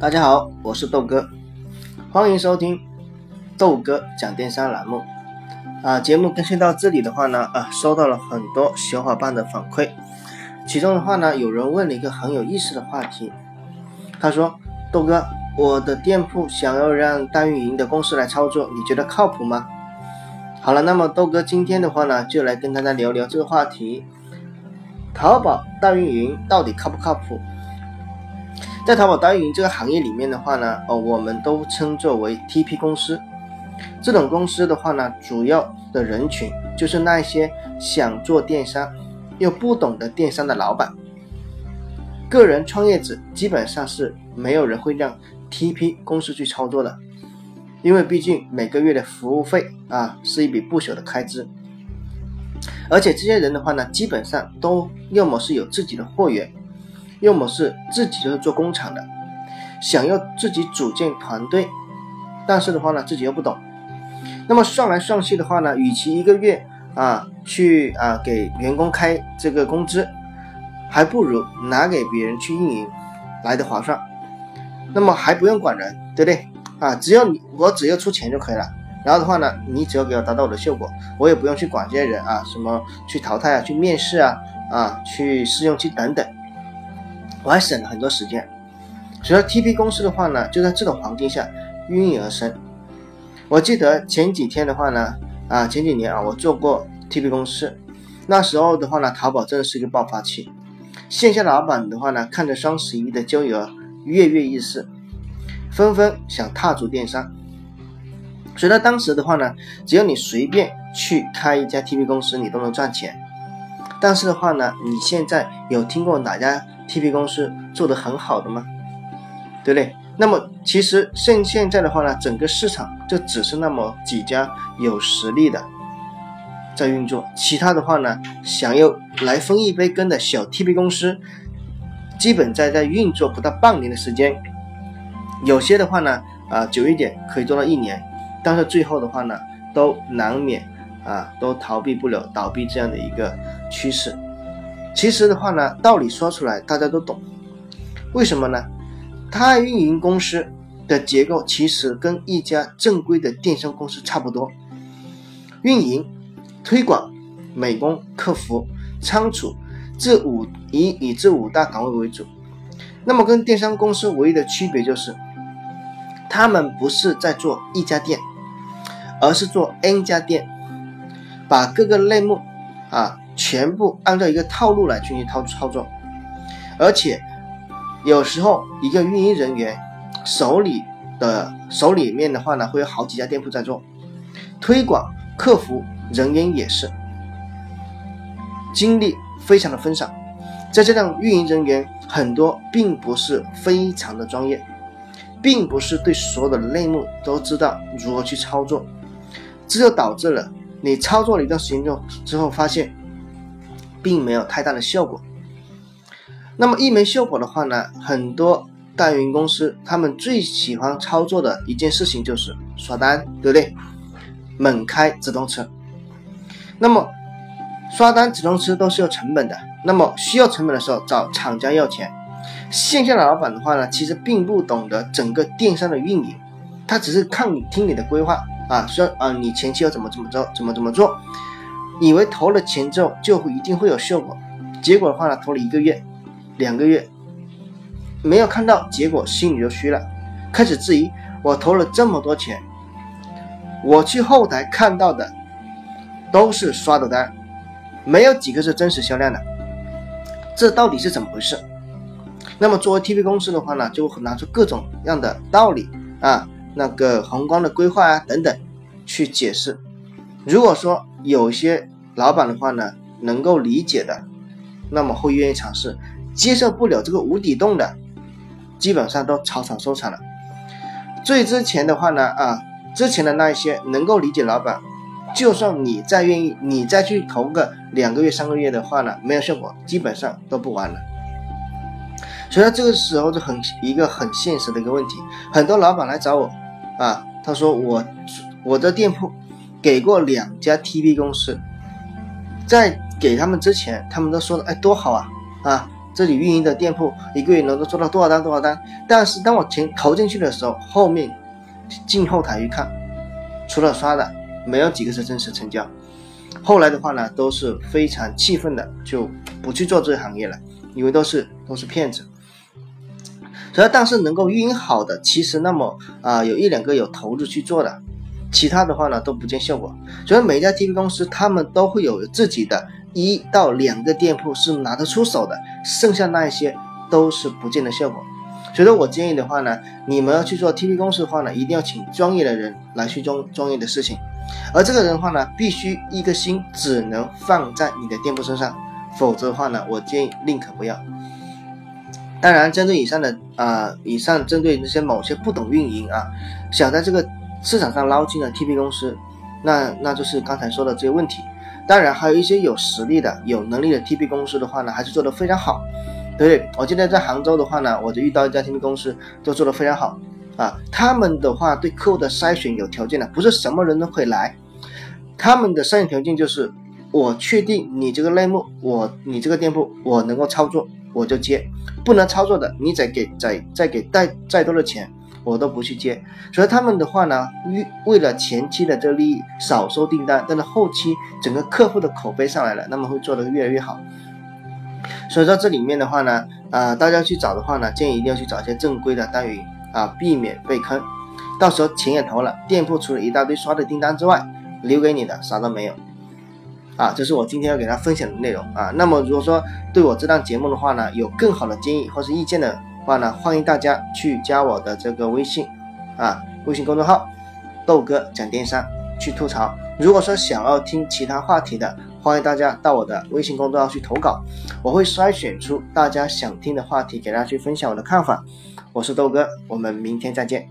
大家好，我是豆哥，欢迎收听豆哥讲电商栏目。啊，节目更新到这里的话呢，啊，收到了很多小伙伴的反馈，其中的话呢，有人问了一个很有意思的话题，他说：“豆哥，我的店铺想要让代运营的公司来操作，你觉得靠谱吗？”好了，那么豆哥今天的话呢，就来跟大家聊聊这个话题：淘宝代运营到底靠不靠谱？在淘宝代运营这个行业里面的话呢，哦，我们都称作为 TP 公司。这种公司的话呢，主要的人群就是那些想做电商又不懂得电商的老板、个人创业者，基本上是没有人会让 TP 公司去操作的，因为毕竟每个月的服务费啊是一笔不小的开支，而且这些人的话呢，基本上都要么是有自己的货源。要么是自己就是做工厂的，想要自己组建团队，但是的话呢，自己又不懂，那么算来算去的话呢，与其一个月啊去啊给员工开这个工资，还不如拿给别人去运营来的划算。那么还不用管人，对不对？啊，只要你我只要出钱就可以了。然后的话呢，你只要给我达到我的效果，我也不用去管这些人啊，什么去淘汰啊，去面试啊，啊，去试用期等等。我还省了很多时间，所以说 TP 公司的话呢，就在这种环境下应运而生。我记得前几天的话呢，啊前几年啊，我做过 TP 公司，那时候的话呢，淘宝真的是一个爆发期，线下老板的话呢，看着双十一的交易额跃跃欲试，纷纷想踏足电商。所以呢，当时的话呢，只要你随便去开一家 TP 公司，你都能赚钱。但是的话呢，你现在有听过哪家？TP 公司做得很好的吗？对不对？那么其实现现在的话呢，整个市场就只是那么几家有实力的在运作，其他的话呢，想要来分一杯羹的小 TP 公司，基本在在运作不到半年的时间，有些的话呢，啊久一点可以做到一年，但是最后的话呢，都难免啊都逃避不了倒闭这样的一个趋势。其实的话呢，道理说出来大家都懂，为什么呢？它运营公司的结构其实跟一家正规的电商公司差不多，运营、推广、美工、客服、仓储这五以以这五大岗位为主。那么跟电商公司唯一的区别就是，他们不是在做一家店，而是做 N 家店，把各个类目啊。全部按照一个套路来进行操操作，而且有时候一个运营人员手里的手里面的话呢，会有好几家店铺在做推广，客服人员也是精力非常的分散，再加上运营人员很多并不是非常的专业，并不是对所有的类目都知道如何去操作，这就导致了你操作了一段时间之后之后发现。并没有太大的效果。那么一没效果的话呢，很多代运营公司他们最喜欢操作的一件事情就是刷单，对不对？猛开直通车。那么刷单直通车都是有成本的，那么需要成本的时候找厂家要钱。线下的老板的话呢，其实并不懂得整个电商的运营，他只是看你听你的规划啊，说啊你前期要怎么怎么着，怎么怎么做。以为投了钱之后就会一定会有效果，结果的话呢，投了一个月、两个月，没有看到结果，心里就虚了，开始质疑：我投了这么多钱，我去后台看到的都是刷的单，没有几个是真实销量的，这到底是怎么回事？那么作为 TP 公司的话呢，就会拿出各种样的道理啊，那个宏观的规划啊等等去解释。如果说有些老板的话呢，能够理解的，那么会愿意尝试；接受不了这个无底洞的，基本上都草草收场了。最之前的话呢，啊，之前的那一些能够理解老板，就算你再愿意，你再去投个两个月、三个月的话呢，没有效果，基本上都不玩了。所以这个时候就很一个很现实的一个问题，很多老板来找我，啊，他说我我的店铺。给过两家 TP 公司，在给他们之前，他们都说的，哎，多好啊，啊，这里运营的店铺一个月能够做到多少单多少单。但是当我钱投进去的时候，后面进后台一看，除了刷的，没有几个是真实成交。后来的话呢，都是非常气愤的，就不去做这个行业了，因为都是都是骗子。所以，但是能够运营好的，其实那么啊，有一两个有投入去做的，其他的话呢都不见效果。所以每家 TP 公司，他们都会有自己的一到两个店铺是拿得出手的，剩下那一些都是不见的效果。所以说我建议的话呢，你们要去做 TP 公司的话呢，一定要请专业的人来去做专业的事情，而这个人的话呢，必须一个心只能放在你的店铺身上，否则的话呢，我建议宁可不要。当然，针对以上的啊，以上针对那些某些不懂运营啊，想在这个市场上捞金的 TP 公司，那那就是刚才说的这些问题。当然，还有一些有实力的、有能力的 TP 公司的话呢，还是做得非常好，对不对？我记得在杭州的话呢，我就遇到一家 TP 公司，都做得非常好啊。他们的话对客户的筛选有条件的，不是什么人都可以来。他们的筛选条件就是，我确定你这个类目，我你这个店铺我能够操作。我就接，不能操作的，你再给再再给再再多的钱，我都不去接。所以他们的话呢，为为了前期的这个利益，少收订单，但是后期整个客户的口碑上来了，那么会做得越来越好。所以说这里面的话呢，啊，大家去找的话呢，建议一定要去找一些正规的单云啊，避免被坑。到时候钱也投了，店铺除了一大堆刷的订单之外，留给你的啥都没有。啊，这是我今天要给大家分享的内容啊。那么如果说对我这档节目的话呢，有更好的建议或是意见的话呢，欢迎大家去加我的这个微信啊，微信公众号豆哥讲电商去吐槽。如果说想要听其他话题的，欢迎大家到我的微信公众号去投稿，我会筛选出大家想听的话题，给大家去分享我的看法。我是豆哥，我们明天再见。